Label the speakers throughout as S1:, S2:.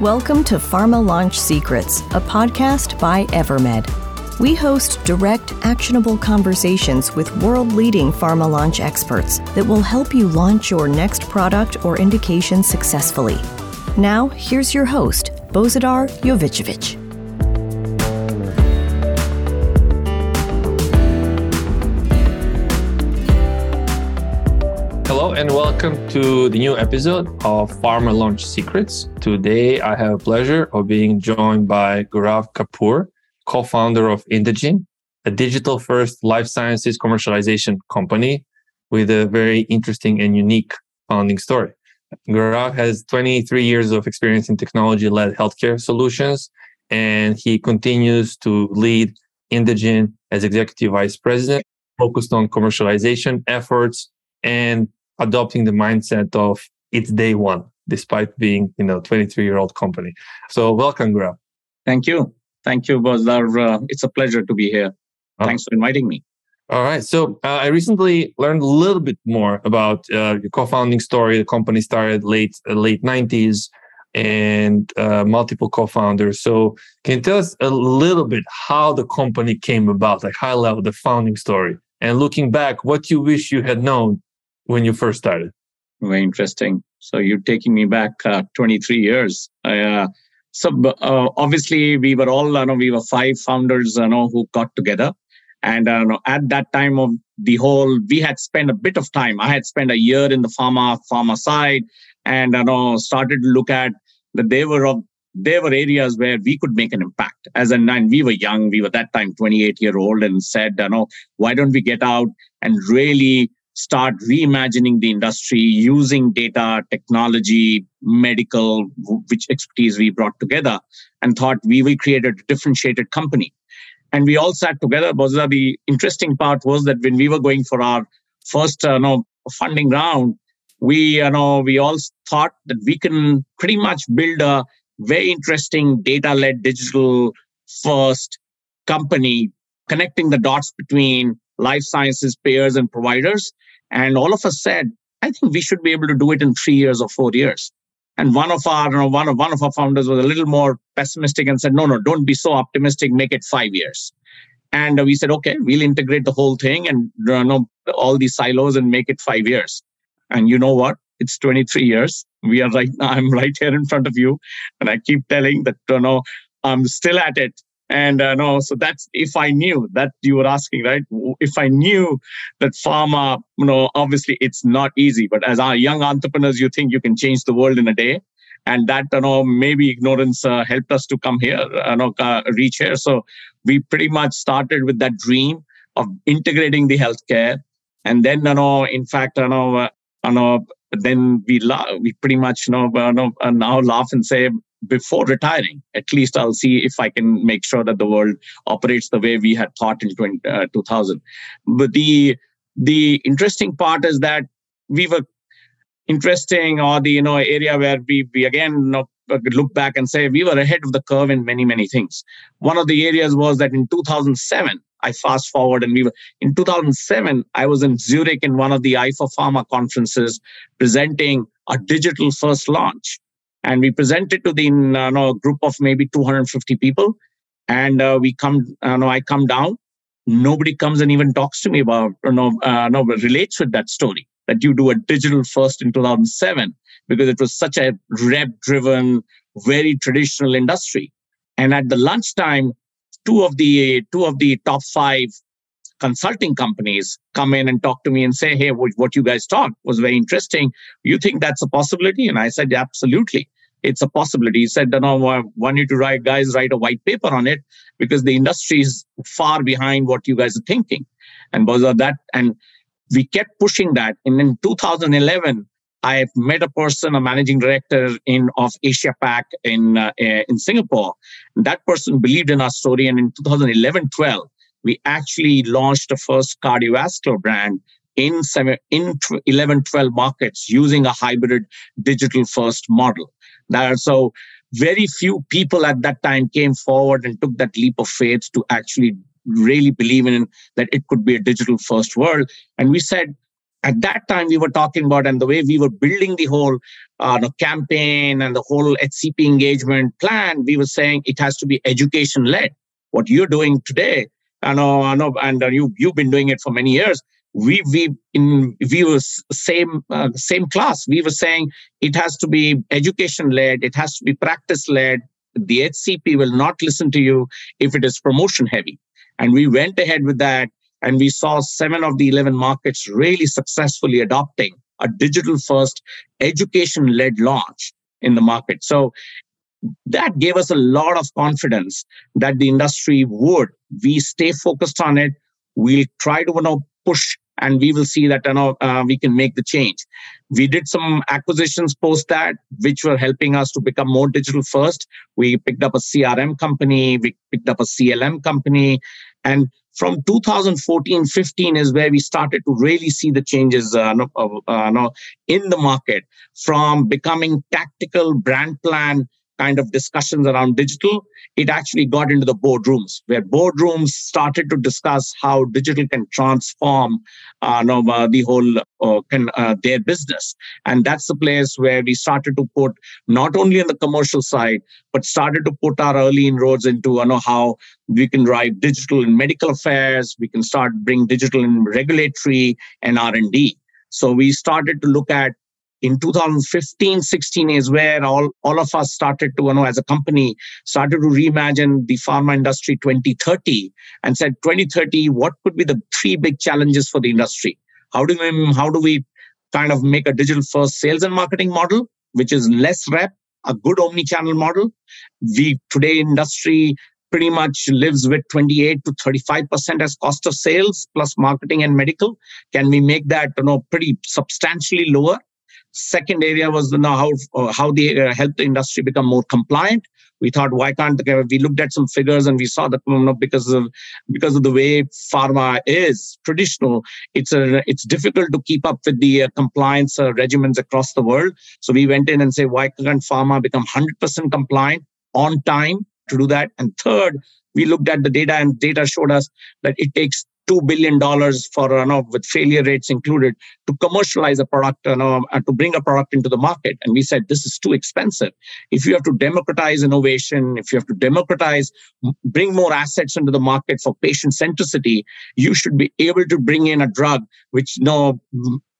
S1: Welcome to Pharma Launch Secrets, a podcast by Evermed. We host direct, actionable conversations with world leading pharma launch experts that will help you launch your next product or indication successfully. Now, here's your host, Bozidar Jovicevic.
S2: And welcome to the new episode of Pharma Launch Secrets. Today I have a pleasure of being joined by Gaurav Kapoor, co-founder of Indegene, a digital first life sciences commercialization company with a very interesting and unique founding story. Gaurav has 23 years of experience in technology led healthcare solutions, and he continues to lead Indegene as executive vice president, focused on commercialization efforts and adopting the mindset of it's day one, despite being, you know, 23 year old company. So welcome, Gaurav.
S3: Thank you. Thank you, Bozidar. Uh, it's a pleasure to be here. Oh. Thanks for inviting me.
S2: All right. So uh, I recently learned a little bit more about uh, your co-founding story. The company started late uh, late 90s and uh, multiple co-founders. So can you tell us a little bit how the company came about, like high level, the founding story, and looking back, what you wish you had known when you first started?
S3: Very interesting. So you're taking me back uh, 23 years. Uh, so uh, obviously we were all, you know, we were five founders, you know, who got together. And uh, at that time of the whole, we had spent a bit of time. I had spent a year in the pharma pharma side, and you know started to look at that they were of there were areas where we could make an impact. As a nine, we were young, we were that time 28 year old, and said, you know, why don't we get out and really start reimagining the industry using data, technology, medical, which expertise we brought together, and thought we will create a differentiated company. And we all sat together. Bozza, the interesting part was that when we were going for our first uh, know, funding round, we you know we all thought that we can pretty much build a very interesting data-led digital first company connecting the dots between life sciences payers and providers and all of us said, I think we should be able to do it in three years or four years. And one of our you know, one of one of our founders was a little more pessimistic and said, no, no, don't be so optimistic. Make it five years. And we said, okay, we'll integrate the whole thing and you know, all these silos and make it five years. And you know what? It's 23 years. We are right now. I'm right here in front of you, and I keep telling that you know I'm still at it and uh, no, so that's if I knew that you were asking, right? If I knew that pharma, you know, obviously it's not easy, but as our young entrepreneurs, you think you can change the world in a day. And that, you know, maybe ignorance uh, helped us to come here, you know, uh, reach here. So we pretty much started with that dream of integrating the healthcare. And then, you know, in fact, you know, uh, you know, then we la- we pretty much you know, uh, know uh, now laugh and say before retiring, at least I'll see if I can make sure that the world operates the way we had thought in 20, uh, 2000. But the the interesting part is that we were interesting, or the you know area where we we again you know, look back and say we were ahead of the curve in many many things. One of the areas was that in 2007. I fast forward and we were in 2007. I was in Zurich in one of the eyeforpharma conferences presenting a digital first launch and we present it to the uh, know, group of maybe 250 people. And uh, we come uh, know, i come down. Nobody comes and even talks to me about you know, uh, no, relates with that story that you do a digital first in 2007 because it was such a rep driven very traditional industry. And at the lunchtime two of the two of the top five consulting companies come in and talk to me and say, Hey, what you guys talked was very interesting. You think that's a possibility? And I said, Absolutely. It's a possibility. He said, No, I want you to write, guys, write a white paper on it because the industry is far behind what you guys are thinking. And of that, and we kept pushing that. And in 2011, I met a person, a managing director in of Asia Pac in uh, in Singapore. That person believed in our story, and in 2011-12, we actually launched the first cardiovascular brand in, seven, in 11, 12 markets using a hybrid digital first model. Now, so very few people at that time came forward and took that leap of faith to actually really believe in that it could be a digital first world. And we said, at that time we were talking about and the way we were building the whole uh, the campaign and the whole HCP engagement plan, we were saying it has to be education led. What you're doing today, I know, I know, and uh, you you've been doing it for many years. We we in we were same uh, same class. We were saying it has to be education led. It has to be practice led. The HCP will not listen to you if it is promotion heavy. And we went ahead with that and we saw seven of the 11 markets really successfully adopting a digital first education led launch in the market. So that gave us a lot of confidence that the industry would. We stay focused on it. We'll try to you know, push and we will see that you know, uh, we can make the change. We did some acquisitions post that, which were helping us to become more digital first. We picked up a CRM company, we picked up a CLM company, and from 2014 15 is where we started to really see the changes uh, uh, in the market from becoming tactical brand plan kind of discussions around digital, it actually got into the boardrooms where boardrooms started to discuss how digital can transform uh, uh, the whole uh, can, uh, their business. And that's the place where we started to put not only on the commercial side, but started to put our early inroads into you know, how we can drive digital in medical affairs, we can start bring digital in regulatory and R&D. So we started to look at in 2015 16 is where all, all of us started to you know as a company started to reimagine the pharma industry 2030 and said 2030 what could be the three big challenges for the industry? How do we how do we kind of make a digital first sales and marketing model which is less rep a good omni-channel model? We today industry pretty much lives with 28 to 35% as cost of sales plus marketing and medical. Can we make that you know pretty substantially lower Second area was how uh, how the uh, help the industry become more compliant. We thought, why can't we looked at some figures and we saw that you know, because of because of the way pharma is traditional, it's a it's difficult to keep up with the uh, compliance uh, regimens across the world. So we went in and say, why can't pharma become 100% compliant on time to do that? And third, we looked at the data and data showed us that it takes $2 billion for, you know, with failure rates included to commercialize a product, you know, and to bring a product into the market. And we said, this is too expensive. If you have to democratize innovation, if you have to democratize, bring more assets into the market for patient centricity, you should be able to bring in a drug which, you know,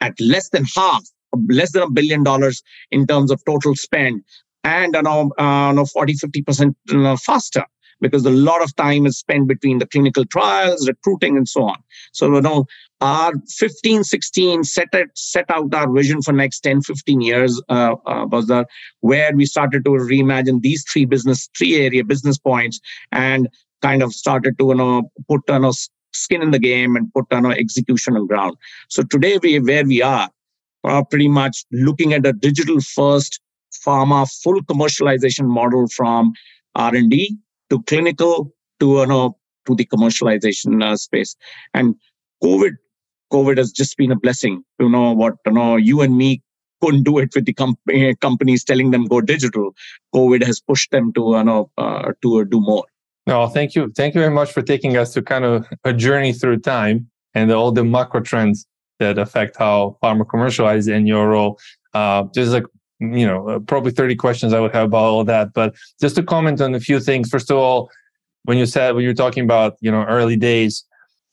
S3: at less than half, less than a billion dollars in terms of total spend and you know, uh, you know 40 50% you know, faster because a lot of time is spent between the clinical trials, recruiting, and so on. So, you know, our 15, 16 set, it, set out our vision for next 10, 15 years, uh, uh, where we started to reimagine these three business, three area business points and kind of started to, you know, put, you know, skin in the game and put, you know, execution on ground. So today we, where we are, are pretty much looking at a digital first pharma full commercialization model from R&D to clinical to you know to the commercialization uh, space. And covid covid has just been a blessing you know what you know you and me couldn't do it with the com- eh, companies telling them go digital. Covid has pushed them to you know uh, to uh, do more.
S2: No thank you. Thank you very much for taking us to kind of a journey through time and all the macro trends that affect how pharma commercialize in your role. Uh, just like you know, uh, probably 30 questions I would have about all that. But just to comment on a few things. First of all, when you said, when you're talking about, you know, early days,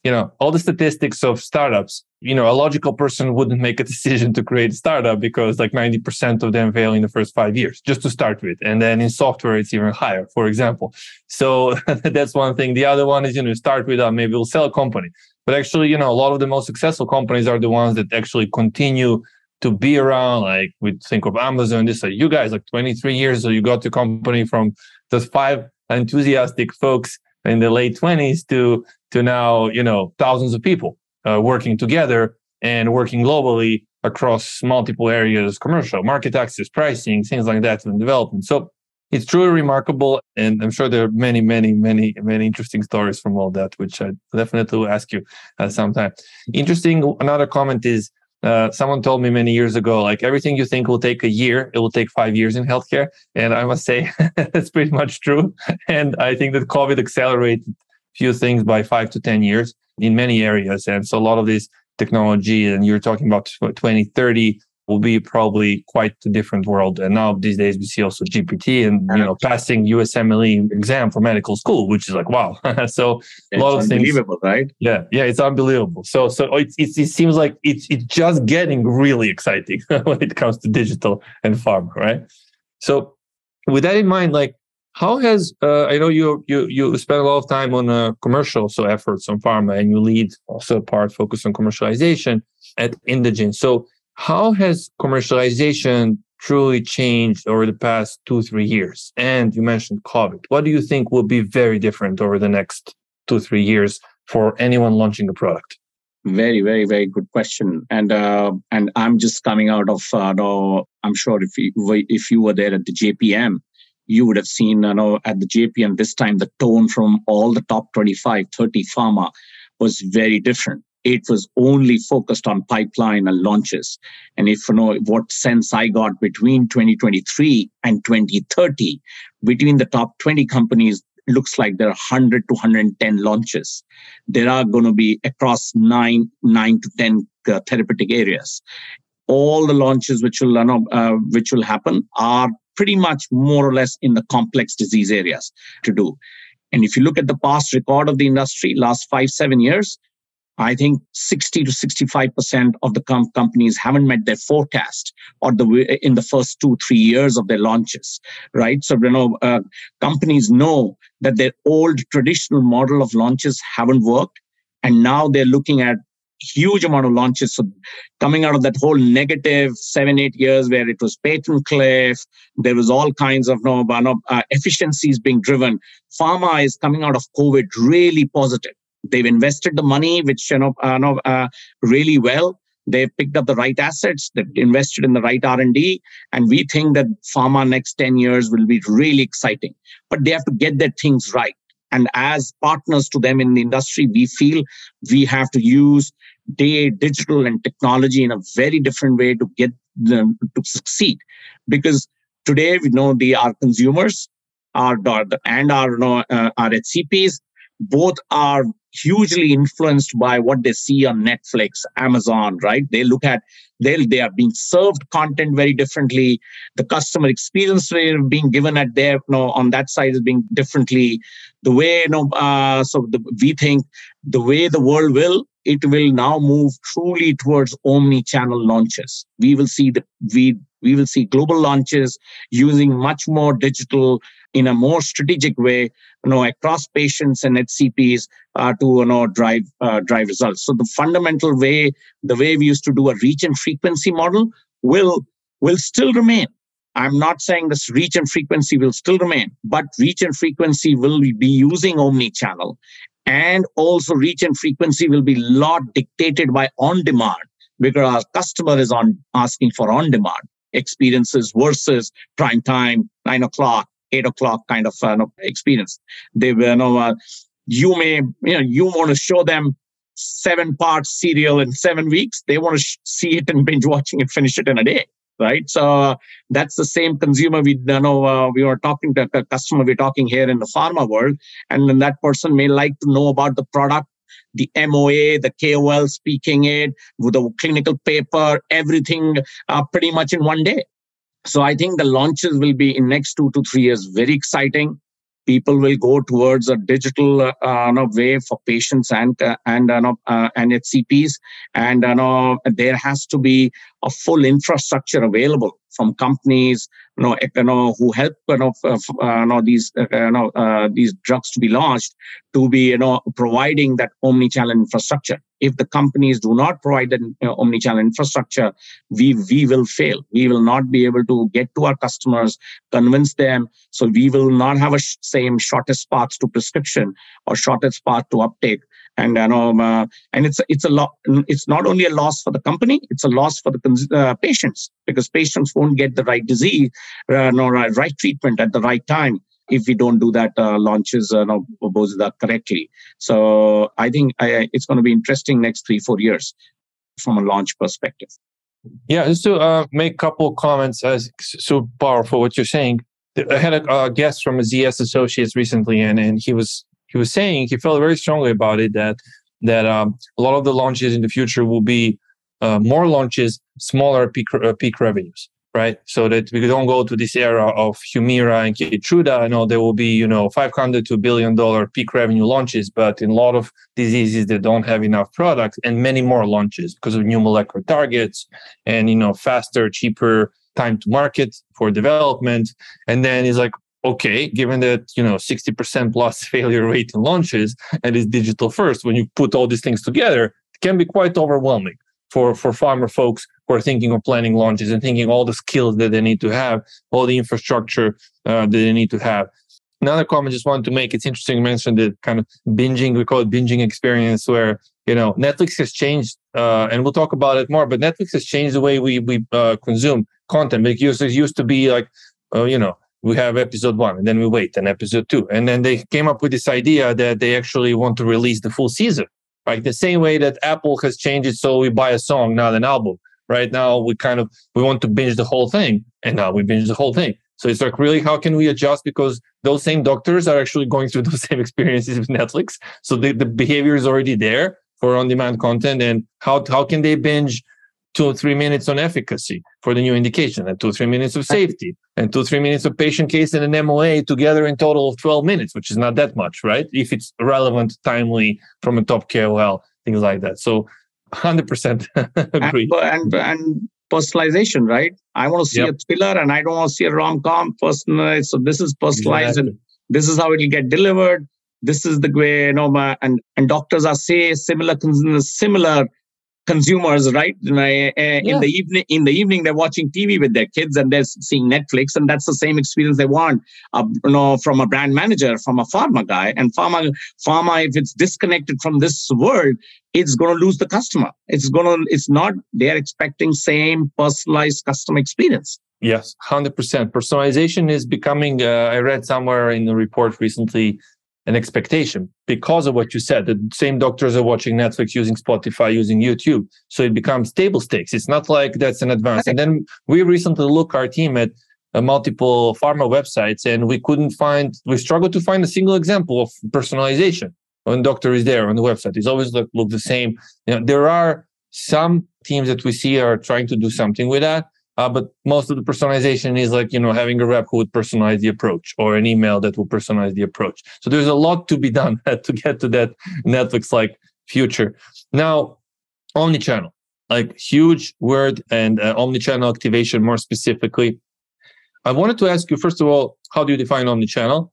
S2: you know, all the statistics of startups, you know, a logical person wouldn't make a decision to create a startup because like 90% of them fail in the first five years, just to start with. And then in software, it's even higher, for example. So that's one thing. The other one is, you know, start with, uh, maybe we'll sell a company. But actually, you know, a lot of the most successful companies are the ones that actually continue to be around. Like we think of Amazon, this like you guys like 23 years, so you got the company from those five enthusiastic folks in the late 20s to to now you know thousands of people uh, working together and working globally across multiple areas commercial market access pricing things like that and development so it's truly remarkable and i'm sure there are many many many many interesting stories from all that which i definitely will ask you at some time interesting another comment is uh, someone told me many years ago, like everything you think will take a year, it will take five years in healthcare. And I must say that's pretty much true. And I think that COVID accelerated a few things by five to 10 years in many areas. And so a lot of these technology and you're talking about 2030 will be probably quite a different world. And now these days we see also GPT and you know passing USMLE exam for medical school, which is like wow. so
S3: a lot of things. Unbelievable, right?
S2: Yeah, yeah, it's unbelievable. So so it, it, it seems like it's it's just getting really exciting when it comes to digital and pharma, right? So with that in mind, like how has uh, I know you you you spend a lot of time on uh, commercial so efforts on pharma and you lead also a part focused on commercialization at Indegene. So how has commercialization truly changed over the past two, three years? And you mentioned COVID. What do you think will be very different over the next two, three years for anyone launching a product?
S3: Very, very, very good question. And uh, and I'm just coming out of uh, no, I'm sure if you if you were there at the JPM, you would have seen you know at the JPM this time the tone from all the top 25, 30 pharma was very different it was only focused on pipeline and launches. And if you know what sense I got between 2023 and 2030, between the top 20 companies, looks like there are 100 to 110 launches. There are going to be across nine, nine to 10 uh, therapeutic areas. All the launches which will, uh, which will happen are pretty much more or less in the complex disease areas to do. And if you look at the past record of the industry, last five, seven years, I think 60 to 65% of the com- companies haven't met their forecast or the in the first two, three years of their launches, right? So, you know, uh, companies know that their old traditional model of launches haven't worked. And now they're looking at huge amount of launches. So coming out of that whole negative seven, eight years where it was patent cliff, there was all kinds of no, no uh, efficiencies being driven. Pharma is coming out of COVID really positive They've invested the money, which you know, uh, know uh, really well. They've picked up the right assets. They've invested in the right R and D, and we think that pharma next ten years will be really exciting. But they have to get their things right. And as partners to them in the industry, we feel we have to use day digital and technology in a very different way to get them to succeed. Because today we know the our consumers, our and our you uh, our HCPs, both are hugely influenced by what they see on Netflix, Amazon, right? They look at they they are being served content very differently. The customer experience they're being given at their you know, on that side is being differently. The way you know, uh, so the, we think the way the world will it will now move truly towards omni-channel launches. We will see the we we will see global launches using much more digital in a more strategic way, you know, across patients and HCPs uh, to you know drive uh, drive results. So the fundamental way, the way we used to do a reach and frequency model, will will still remain. I'm not saying this reach and frequency will still remain, but reach and frequency will be using omni-channel, and also reach and frequency will be lot dictated by on demand because our customer is on asking for on demand experiences versus prime time, nine o'clock, eight o'clock kind of uh, experience. They were, you know, uh, you may, you know, you want to show them seven parts serial in seven weeks. They want to sh- see it and binge watching and finish it in a day. Right. So that's the same consumer we you know uh, we were talking to a customer we're talking here in the pharma world. And then that person may like to know about the product the MOA, the KOL speaking it, with the clinical paper, everything uh, pretty much in one day. So I think the launches will be in next two to three years very exciting. People will go towards a digital uh, uh, way for patients and uh, and uh, uh and HCPs, and uh, there has to be a full infrastructure available from companies you know, you know who help you know, uh, you know these uh, you know uh, these drugs to be launched to be you know providing that omni-channel infrastructure if the companies do not provide that you know, omni-channel infrastructure we we will fail. We will not be able to get to our customers convince them. So we will not have a sh- same shortest path to prescription or shortest path to uptake. And you know uh, and it's it's a lot it's not only a loss for the company it's a loss for the uh, patients. Because patients won't get the right disease uh, nor right treatment at the right time if we don't do that uh, launches uh, no, that correctly. So i think I, it's going to be interesting next three four years from a launch perspective.
S2: Yeah just to uh, make a couple of comments as so powerful what you're saying. I had a, a guest from ZS Associates recently, and, and he was he was saying he felt very strongly about it that that um, a lot of the launches in the future will be uh, more launches, smaller peak, uh, peak revenues right? So that we don't go to this era of Humira and Keytruda. I know there will be, you know, 500 to billion dollar peak revenue launches, but in a lot of diseases, they don't have enough products and many more launches because of new molecular targets and, you know, faster, cheaper time to market for development. And then it's like, okay, given that, you know, 60% plus failure rate in launches and it's digital first, when you put all these things together, it can be quite overwhelming for, for pharma folks who are thinking of planning launches and thinking all the skills that they need to have, all the infrastructure uh, that they need to have. Another comment I just wanted to make, it's interesting you mentioned the kind of binging, we call it binging experience where, you know, Netflix has changed, uh, and we'll talk about it more, but Netflix has changed the way we, we uh, consume content. It used, it used to be like, uh, you know, we have episode one and then we wait and episode two. And then they came up with this idea that they actually want to release the full season. Like the same way that Apple has changed it so we buy a song, not an album. Right now we kind of we want to binge the whole thing, and now we binge the whole thing. So it's like really how can we adjust because those same doctors are actually going through those same experiences with Netflix. So the, the behavior is already there for on-demand content. And how how can they binge two or three minutes on efficacy for the new indication and two or three minutes of safety and two or three minutes of patient case and an MOA together in total of 12 minutes, which is not that much, right? If it's relevant, timely from a top KOL, things like that. So 100% agree.
S3: And, and, and, personalization, right? I want to see yep. a thriller and I don't want to see a rom-com personalized. So this is personalized exactly. and this is how it will get delivered. This is the way, you know, my, and, and doctors are say similar, things. similar consumers right? In the evening in the evening they're watching tv with their kids and they're seeing netflix and that's the same experience they want uh, you know from a brand manager from a pharma guy. And pharma pharma if it's disconnected from this world it's going to lose the customer. It's going to it's not they're expecting same personalized customer experience.
S2: Yes 100% personalization is becoming uh, i read somewhere in the report recently an expectation because of what you said. The same doctors are watching Netflix, using Spotify, using YouTube. So it becomes table stakes. It's not like that's an advance. And then we recently look our team at uh, multiple pharma websites and we couldn't find, we struggled to find a single example of personalization when doctor is there on the website. It's always look, look the same. You know, there are some teams that we see are trying to do something with that. Uh, but most of the personalization is like, you know, having a rep who would personalize the approach or an email that will personalize the approach. So there's a lot to be done to get to that Netflix like future. Now, omni-channel, like huge word and uh, omni-channel activation more specifically. I wanted to ask you, first of all, how do you define omnichannel?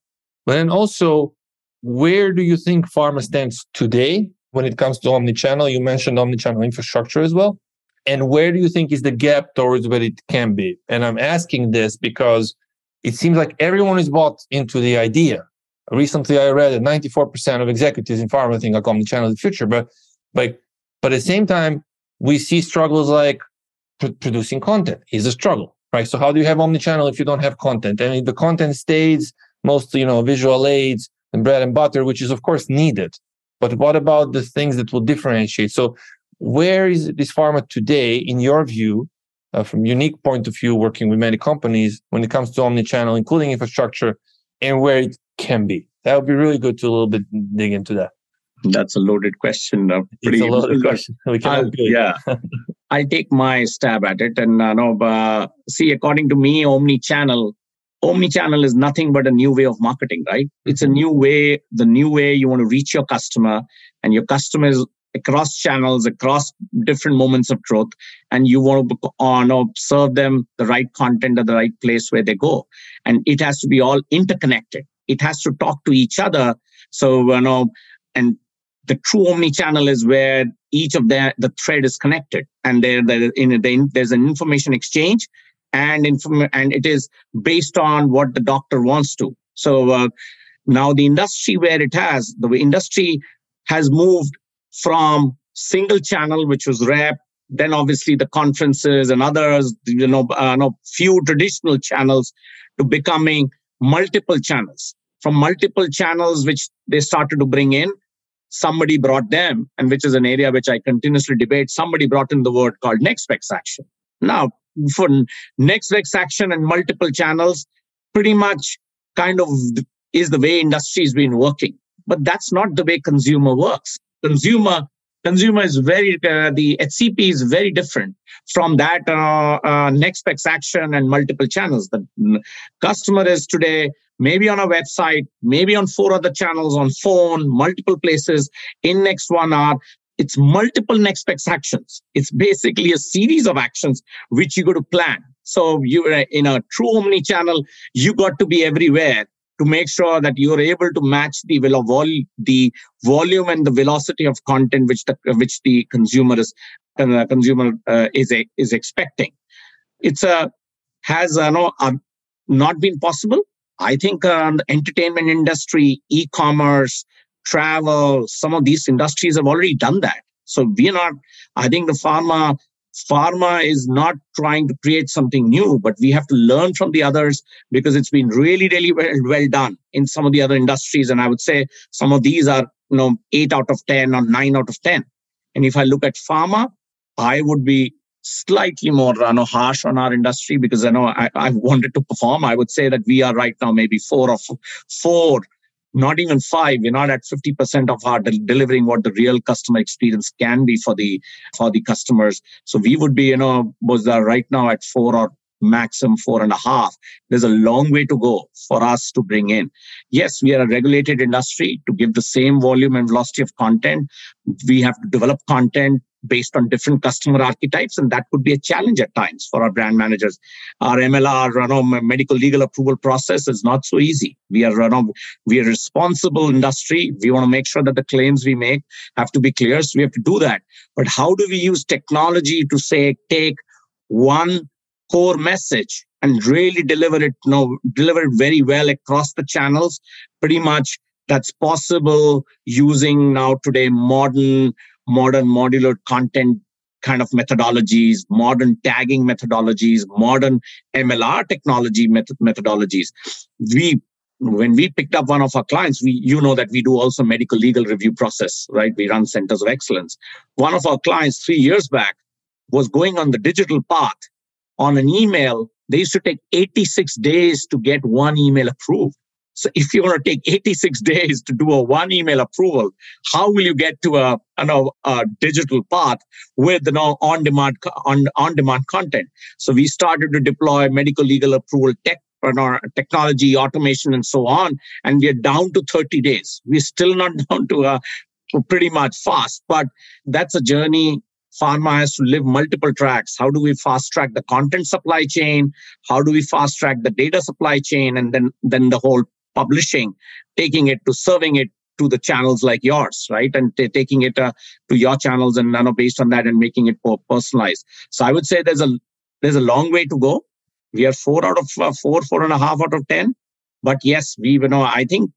S2: But then also, where do you think pharma stands today when it comes to omni-channel? You mentioned omni-channel infrastructure as well and where do you think is the gap towards where it can be? And i'm asking this because it seems like everyone is bought into the idea. Recently i read that 94% of executives in pharma think like omnichannel is the future but like but at the same time we see struggles like pr- producing content is a struggle right? So how do you have omnichannel if you don't have content? I and mean, the content stays mostly you know visual aids and bread and butter which is of course needed but what about the things that will differentiate? So where is this pharma today, in your view, uh, from unique point of view, working with many companies when it comes to omni-channel, including infrastructure, and where it can be? That would be really good to a little bit dig into that.
S3: That's a loaded question. Uh,
S2: pretty, it's a loaded question. We
S3: can yeah, I'll take my stab at it. And uh, no, uh, see, according to me, omni-channel, omni-channel is nothing but a new way of marketing, right? It's a new way, the new way you want to reach your customer, and your customer is across channels, across different moments of truth, and you want to on or serve them the right content at the right place where they go. And it has to be all interconnected. It has to talk to each other. So you know, and the true omni-channel is where each of the the thread is connected, and there, there in the, there's an information exchange, and inform and it is based on what the doctor wants to. So uh, now the industry where it has the industry has moved from single channel, which was rep, then obviously the conferences and others, you know, uh, know, few traditional channels to becoming multiple channels. From multiple channels, which they started to bring in, somebody brought them, and which is an area which I continuously debate. Somebody brought in the word called next best action. Now, for next best action and multiple channels, pretty much kind of is the way industry has been working. But that's not the way consumer works consumer consumer is very uh, the hcp is very different from that uh, uh, next action and multiple channels. The customer is today maybe on a website maybe on four other channels on phone multiple places. In next one hour it's multiple next best actions. It's basically a series of actions which you got to plan. So you uh, in a true omni channel you got to be everywhere to make sure that you're able to match the vol- the volume and the velocity of content which the which the consumer is uh, consumer uh, is a, is expecting. It's a has uh, no uh, not been possible. I think uh, the entertainment industry, e-commerce, travel, some of these industries have already done that. So we're not. I think the pharma pharma is not trying to create something new, but we have to learn from the others because it's been really, really well, well done in some of the other industries. And I would say some of these are, you know, eight out of 10 or nine out of 10. And if I look at pharma, I would be slightly more you know, harsh on our industry because I know I, I wanted to perform. I would say that we are right now maybe four of four not even five we're not at 50% of our de- delivering what the real customer experience can be for the for the customers. So we would be you know was right now at four or maximum four and a half there's a long way to go for us to bring in yes we are a regulated industry to give the same volume and velocity of content we have to develop content based on different customer archetypes, and that could be a challenge at times for our brand managers. Our MLR, you know, medical legal approval process is not so easy. We are, you know, we are a responsible industry. We want to make sure that the claims we make have to be clear. So we have to do that. But how do we use technology to say take one core message and really deliver it, you know, deliver it very well across the channels? Pretty much that's possible using now today modern modern modular content kind of methodologies, modern tagging methodologies, modern MLR technology method- methodologies. We when we picked up one of our clients, we you know that we do also medical legal review process, right? We run centers of excellence. One of our clients three years back was going on the digital path on an email. They used to take 86 days to get one email approved. So if you want to take 86 days to do a one email approval, how will you get to a, a digital path with you know, on demand on, on demand content? So we started to deploy medical legal approval tech and our technology, automation, and so on. And we are down to 30 days. We're still not down to a pretty much fast, but that's a journey pharma has to live multiple tracks. How do we fast track the content supply chain? How do we fast track the data supply chain? And then, then the whole publishing, taking it to serving it to the channels like yours, right? And t- taking it uh, to your channels and you based on that and making it more personalized. So I would say there's a there's a long way to go. We are four out of uh, four, four and a half out of ten. But yes, we you know I think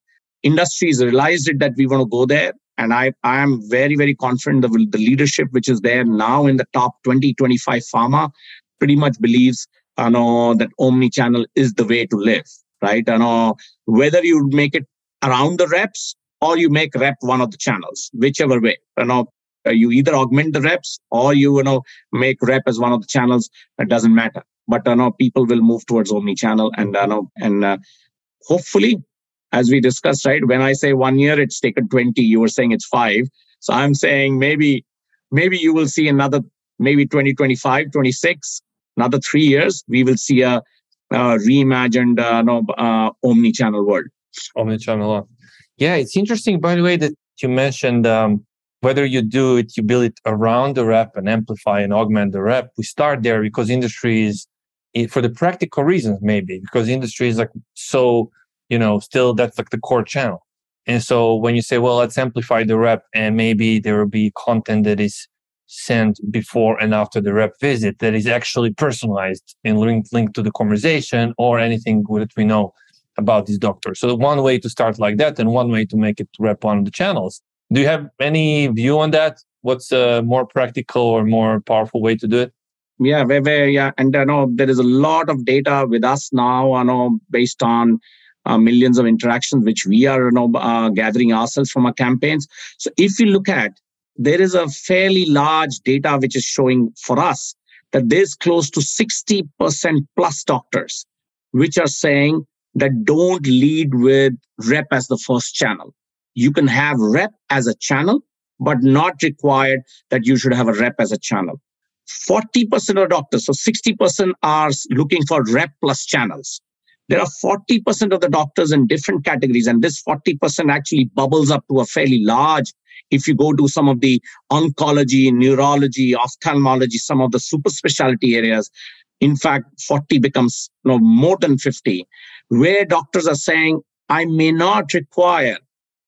S3: industries realized it that we want to go there. And I, I am very, very confident that the leadership which is there now in the top 20, 25 pharma pretty much believes you know, that omni-channel is the way to live right? And know, whether you make it around the reps or you make rep one of the channels, whichever way. You know, you either augment the reps or you, you know make rep as one of the channels. It doesn't matter. But you know, people will move towards omni-channel, and you know, and uh, hopefully, as we discussed, right? When I say one year, it's taken twenty. You were saying it's five. So I'm saying maybe, maybe you will see another, maybe 2025, 26, another three years, we will see a uh, reimagined uh, no, uh, omni-channel world.
S2: Omni-channel. Yeah, it's interesting, by the way, that you mentioned um, whether you do it, you build it around the rep and amplify and augment the rep. We start there because industry is, for the practical reasons, maybe because industry is like so, you know, still that's like the core channel. And so when you say, well, let's amplify the rep and maybe there will be content that is sent before and after the rep visit that is actually personalized and linked, linked to the conversation or anything that we know about this doctor. So one way to start like that and one way to make it rep on the channels. Do you have any view on that? What's a more practical or more powerful way to do it?
S3: Yeah, very, very, yeah. And I know there is a lot of data with us now, I know, based on uh, millions of interactions, which we are you know, uh, gathering ourselves from our campaigns. So if you look at there is a fairly large data which is showing for us that there's close to 60% plus doctors which are saying that don't lead with rep as the first channel. You can have rep as a channel, but not required that you should have a rep as a channel. 40% of doctors, so 60% are looking for rep plus channels. There are 40% of the doctors in different categories, and this 40% actually bubbles up to a fairly large. If you go to some of the oncology, neurology, ophthalmology, some of the super specialty areas, in fact, 40 becomes you know, more than 50, where doctors are saying, I may not require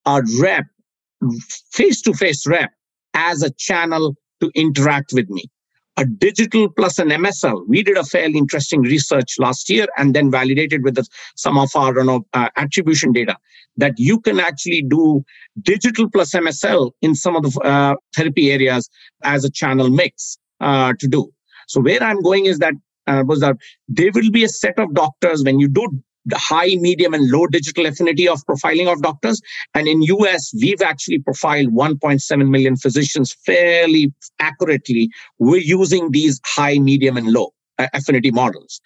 S3: a rep, face to face rep, as a channel to interact with me a digital plus an MSL. We did a fairly interesting research last year and then validated with some of our know, uh, attribution data that you can actually do digital plus MSL in some of the uh, therapy areas as a channel mix uh, to do. So where I'm going is that uh, was that there will be a set of doctors when you do high, medium, and low digital affinity of profiling of doctors. And in US, we've actually profiled 1.7 million physicians fairly accurately. We're using these high, medium, and low uh, affinity models.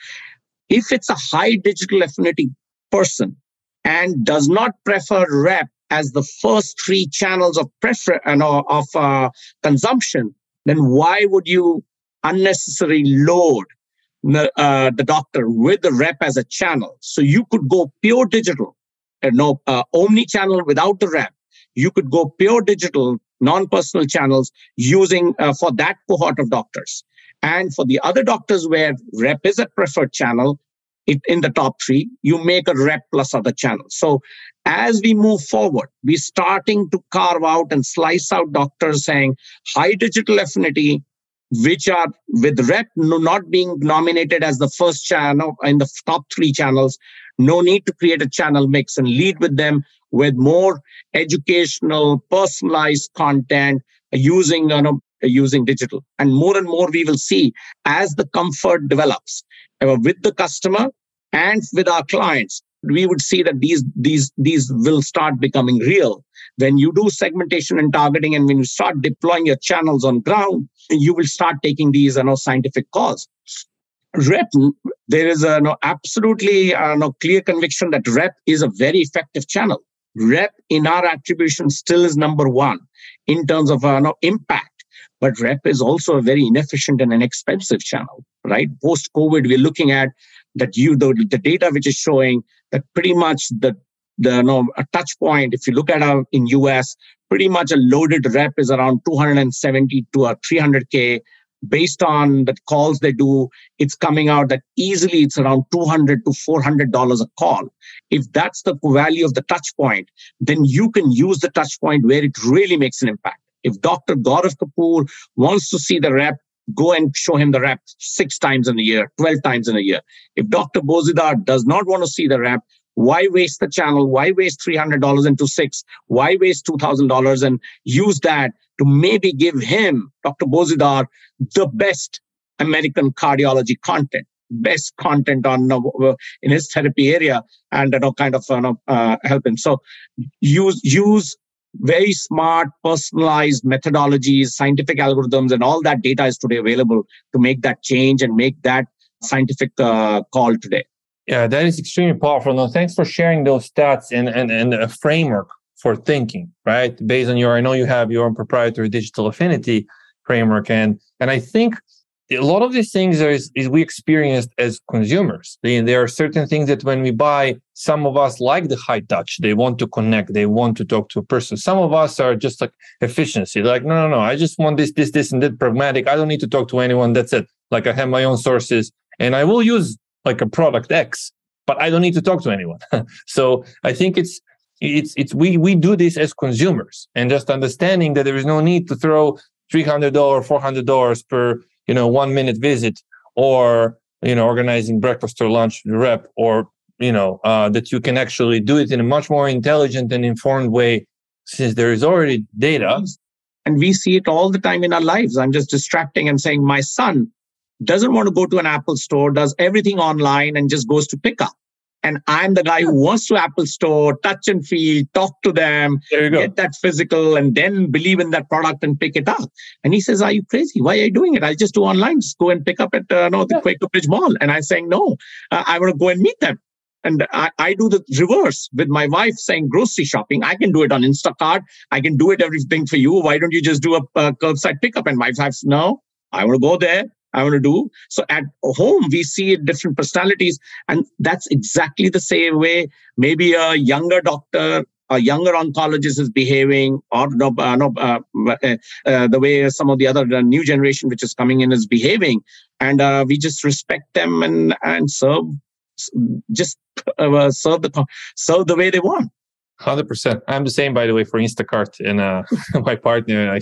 S3: If it's a high digital affinity person and does not prefer rep as the first three channels of prefer uh, of uh, consumption, then why would you unnecessarily load uh, the doctor with the rep as a channel. So you could go pure digital, uh, no uh, omni channel without the rep. You could go pure digital, non-personal channels using uh, for that cohort of doctors. And for the other doctors where rep is a preferred channel, it, in the top three, you make a rep plus other channels. So as we move forward, we're starting to carve out and slice out doctors saying high digital affinity, which are with rep not being nominated as the first channel in the top three channels no need to create a channel mix and lead with them with more educational personalized content using you know, using digital. And more and more we will see as the comfort develops uh, with the customer and with our clients we would see that these these these will start becoming real when you do segmentation and targeting and when you start deploying your channels on ground you will start taking these you know, scientific calls. Rep there is a no, absolutely uh, no clear conviction that rep is a very effective channel. Rep in our attribution still is number one in terms of uh, no, impact but rep is also a very inefficient and an expensive channel right? Post covid we're looking at that you the, the data which is showing that pretty much the the you know, a touch point if you look at our in us pretty much a loaded rep is around 270 to a 300k based on the calls they do it's coming out that easily it's around 200 to 400 dollars a call if that's the value of the touch point then you can use the touch point where it really makes an impact if dr gaurav kapoor wants to see the rep go and show him the rep six times in a year, 12 times in a year. If Dr. Bozidar does not want to see the rep, why waste the channel? Why waste $300 into six? Why waste $2,000 and use that to maybe give him, Dr. Bozidar, the best American cardiology content? best content on uh, in his therapy area and you know, kind of uh, uh, help him so use use very smart, personalized methodologies, scientific algorithms, and all that data is today available to make that change and make that scientific uh, call today.
S2: Yeah, that is extremely powerful. No, thanks for sharing those stats and, and, and a framework for thinking, right? Based on your, I know you have your own proprietary digital affinity framework. And, and I think a lot of these things are, is, is we experienced as consumers. There are certain things that when we buy, some of us like the high touch. They want to connect. They want to talk to a person. Some of us are just like efficiency. Like, no, no, no. I just want this, this, this, and that pragmatic. I don't need to talk to anyone. That's it. Like I have my own sources and I will use like a product X, but I don't need to talk to anyone. so I think it's, it's, it's, we, we do this as consumers and just understanding that there is no need to throw $300, $400 per you know, one minute visit or, you know, organizing breakfast or lunch rep or, you know, uh, that you can actually do it in a much more intelligent and informed way since there is already data.
S3: And we see it all the time in our lives. I'm just distracting and saying, my son doesn't want to go to an Apple store, does everything online and just goes to pick up and I'm the guy who wants to Apple Store, touch and feel, talk to them, get that physical, and then believe in that product and pick it up. And he says, "Are you crazy? Why are you doing it? I just do online. Just go and pick up at uh, no, the yeah. Quaker Bridge Mall." And I'm saying, "No, uh, I want to go and meet them." and I, I do the reverse with my wife saying grocery shopping. I can do it on Instacart. I can do it everything for you. Why don't you just do a, a curbside pickup? And my wife says, no, I want to go there. I want to do. So at home, we see different personalities. And that's exactly the same way maybe a younger doctor a younger oncologist is behaving, or no, uh, no, uh, uh, uh, the way some of the other new generation which is coming in is behaving, and uh, we just respect them and and serve, just uh, serve the serve the way they want.
S2: Hundred percent. I'm the same, by the way, for Instacart, and my partner, I,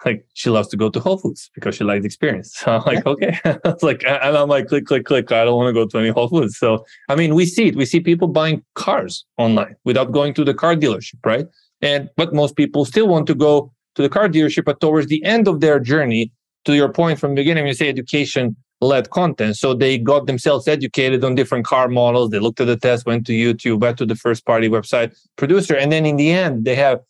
S2: like she loves to go to Whole Foods because she likes the experience. So I'm like, okay. it's like, and I'm like, click, click, click. I don't want to go to any Whole Foods. So, I mean, we see it. We see people buying cars online without going to the car dealership, right? And, but most people still want to go to the car dealership, but towards the end of their journey, to your point from the beginning, you say education led content. So they got themselves educated on different car models. They looked at the test, went to YouTube, went to the first party website producer. And then in the end, they have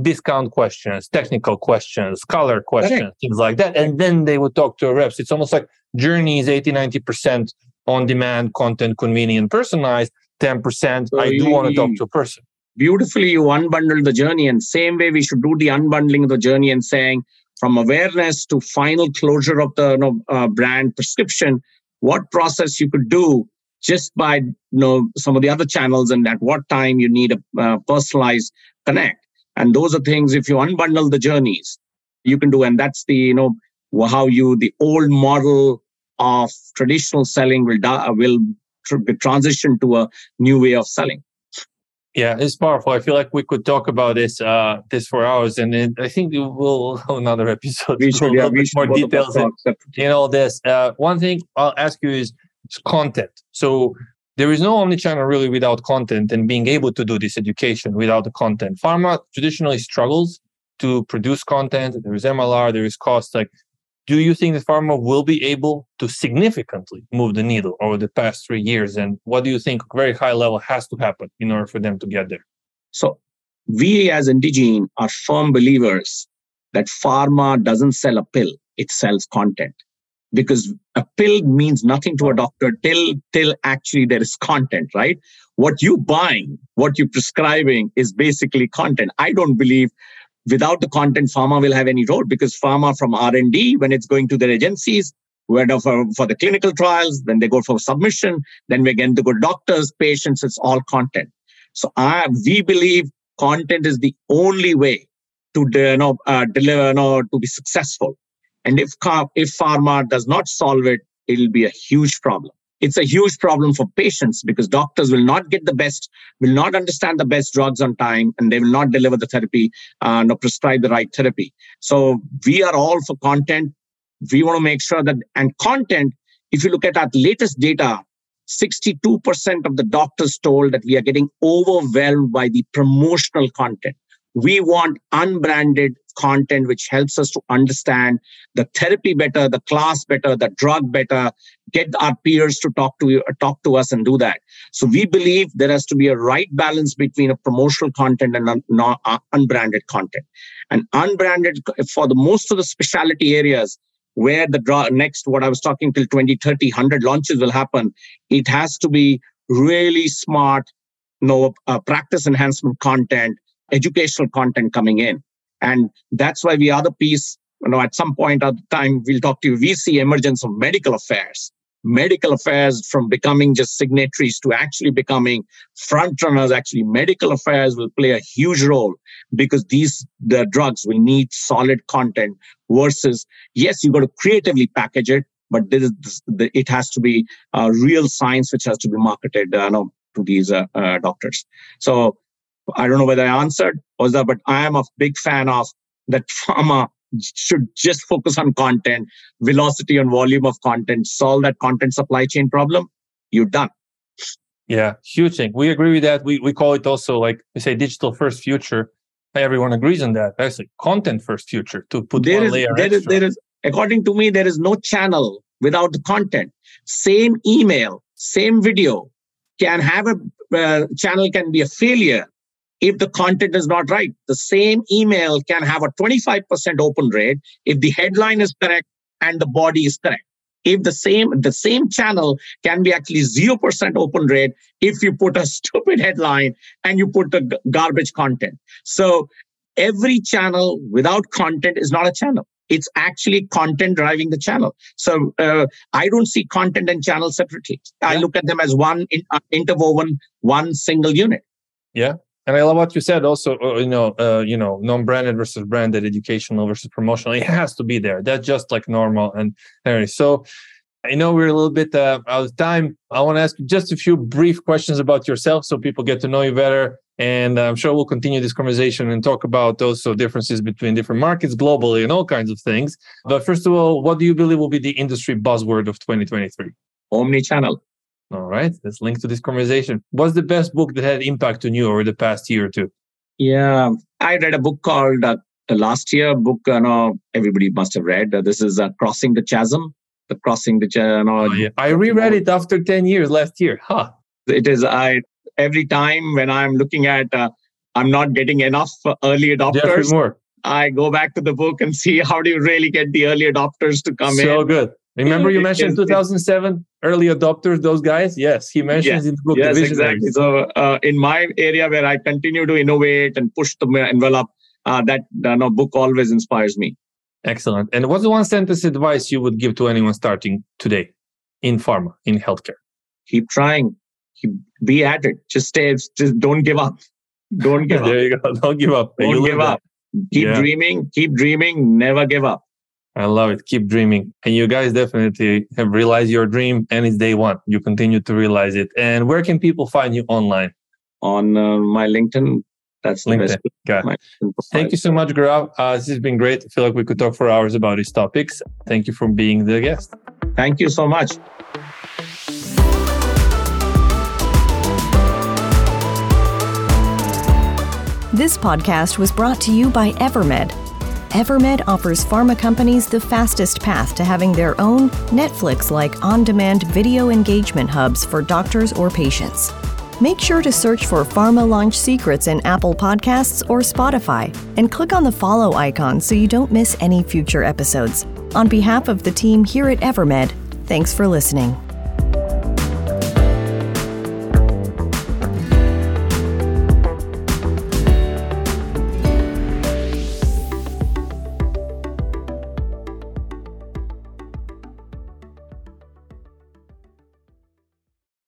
S2: discount questions, technical questions, color questions, things like that. And then they would talk to a reps. It's almost like journey is 80, 90% on demand, content, convenient, personalized, 10%. So I do want to talk to a person.
S3: Beautifully, you unbundle the journey. And same way, we should do the unbundling of the journey and saying from awareness to final closure of the you know, uh, brand prescription, what process you could do just by you know some of the other channels and at what time you need a uh, personalized connect and those are things, if you unbundle the journeys, you can do. And that's the, you know, how you, the old model of traditional selling will, will tr- transition to a new way of selling.
S2: Yeah, it's powerful. I feel like we could talk about this uh this for hours, and it, I think we'll have another episode.
S3: We should, yeah, we
S2: more details in, in all this. Uh, one thing I'll ask you is, is content. So there is no omnichannel really without content and being able to do this education without the content. Pharma traditionally struggles to produce content. There is MLR, there is cost. Like, do you think that pharma will be able to significantly move the needle over the past three years? And what do you think very high level has to happen in order for them to get there?
S3: So we as Indegene are firm believers that pharma doesn't sell a pill, it sells content because a pill means nothing to a doctor till till actually there is content right? What you buying what you prescribing is basically content. I don't believe without the content pharma will have any role because pharma from r&d when it's going to their agencies whether for, for the clinical trials then they go for submission then we again to go doctors patients it's all content. So I, we believe content is the only way to you know, uh, deliver you know, to be successful and if, if pharma does not solve it, it'll be a huge problem. It's a huge problem for patients because doctors will not get the best, will not understand the best drugs on time, and they will not deliver the therapy, uh, nor prescribe the right therapy. So we are all for content. We want to make sure that, and content, if you look at our latest data, 62% of the doctors told that we are getting overwhelmed by the promotional content. We want unbranded content which helps us to understand the therapy better, the class better, the drug better, get our peers to talk to you, talk to us and do that. So we believe there has to be a right balance between a promotional content and non- uh, unbranded content. And unbranded for the most of the specialty areas where the drug next what I was talking till 2030 100 launches will happen, it has to be really smart, you know, uh, practice enhancement content educational content coming in. And that's why we are the piece, you know, at some point the time we'll talk to you, we see emergence of medical affairs. Medical affairs from becoming just signatories to actually becoming front runners. Actually, medical affairs will play a huge role because these the drugs will need solid content versus yes, you got to creatively package it, but this is, it has to be uh, real science which has to be marketed uh, no, to these uh, uh, doctors. So I don't know whether I answered or that, but I am a big fan of that pharma should just focus on content, velocity and volume of content, solve that content supply chain problem. You're done.
S2: Yeah, huge thing. We agree with that. We we call it also like we say digital first future. Everyone agrees on that. Actually, content first future to put
S3: there
S2: one
S3: is,
S2: layer
S3: there
S2: extra.
S3: Is, there is, according to me, there is no channel without the content. Same email, same video can have a uh, channel can be a failure if the content is not right. The same email can have a 25% open rate if the headline is correct and the body is correct. if the same the same channel can be actually 0% open rate if you put a stupid headline and you put the garbage content so every channel without content is not a channel it's actually content driving the channel so uh, i don't see content and channel separately i look at them as one in, uh, interwoven one single unit
S2: Yeah. And I love what you said also, uh, you know, uh, you know, non-branded versus branded, educational versus promotional. It has to be there. That's just like normal. And anyway, so I know we're a little bit uh, out of time. I want to ask you just a few brief questions about yourself so people get to know you better. And I'm sure we'll continue this conversation and talk about also differences between different markets globally and all kinds of things. But first of all, what do you believe will be the industry buzzword of 2023?
S3: omni-channel
S2: All right, let's link to this conversation. What's the best book that had impact on you over the past year or two?
S3: Yeah, I read a book called uh, the last year book. Uh, no, everybody must have read. Uh, this is uh, Crossing the Chasm. The Crossing the Chasm.
S2: Oh, yeah. I reread it after 10 years last year. Huh.
S3: It is. I every time when I'm looking at, uh, I'm not getting enough uh, early
S2: Geoffrey
S3: adopters.
S2: Moore.
S3: I go back to the book and see how do you really get the early adopters to come
S2: So
S3: in.
S2: So good. Remember you mentioned 2007 early adopters, those guys? Yes, he mentions in the book.
S3: Yes,
S2: visionaries.
S3: exactly. So uh, in my area where I continue to innovate and push the envelope, uh, that uh, no, book always inspires me.
S2: Excellent. And what's the one sentence advice you would give to anyone starting today in pharma, in healthcare?
S3: Keep trying. Keep, be at it. Just stay. Just don't give up. Don't give up.
S2: there you go. Don't give up.
S3: Don't
S2: live
S3: give
S2: that.
S3: up. Keep
S2: Yeah.
S3: dreaming. Keep dreaming. Never give up.
S2: I love it. Keep dreaming. And you guys definitely have realized your dream and it's day one. You continue to realize it. And where can people find you online?
S3: On uh, my LinkedIn, that's the
S2: LinkedIn.
S3: best.
S2: Got it.
S3: LinkedIn.
S2: Thank you so much, Gaurav. Uh, this has been great. I feel like we could talk for hours about these topics. Thank you for being the guest.
S3: Thank you so much.
S1: This podcast was brought to you by Evermed. Evermed offers pharma companies the fastest path to having their own Netflix like on demand video engagement hubs for doctors or patients. Make sure to search for Pharma Launch Secrets in Apple Podcasts or Spotify and click on the follow icon so you don't miss any future episodes. On behalf of the team here at Evermed, thanks for listening.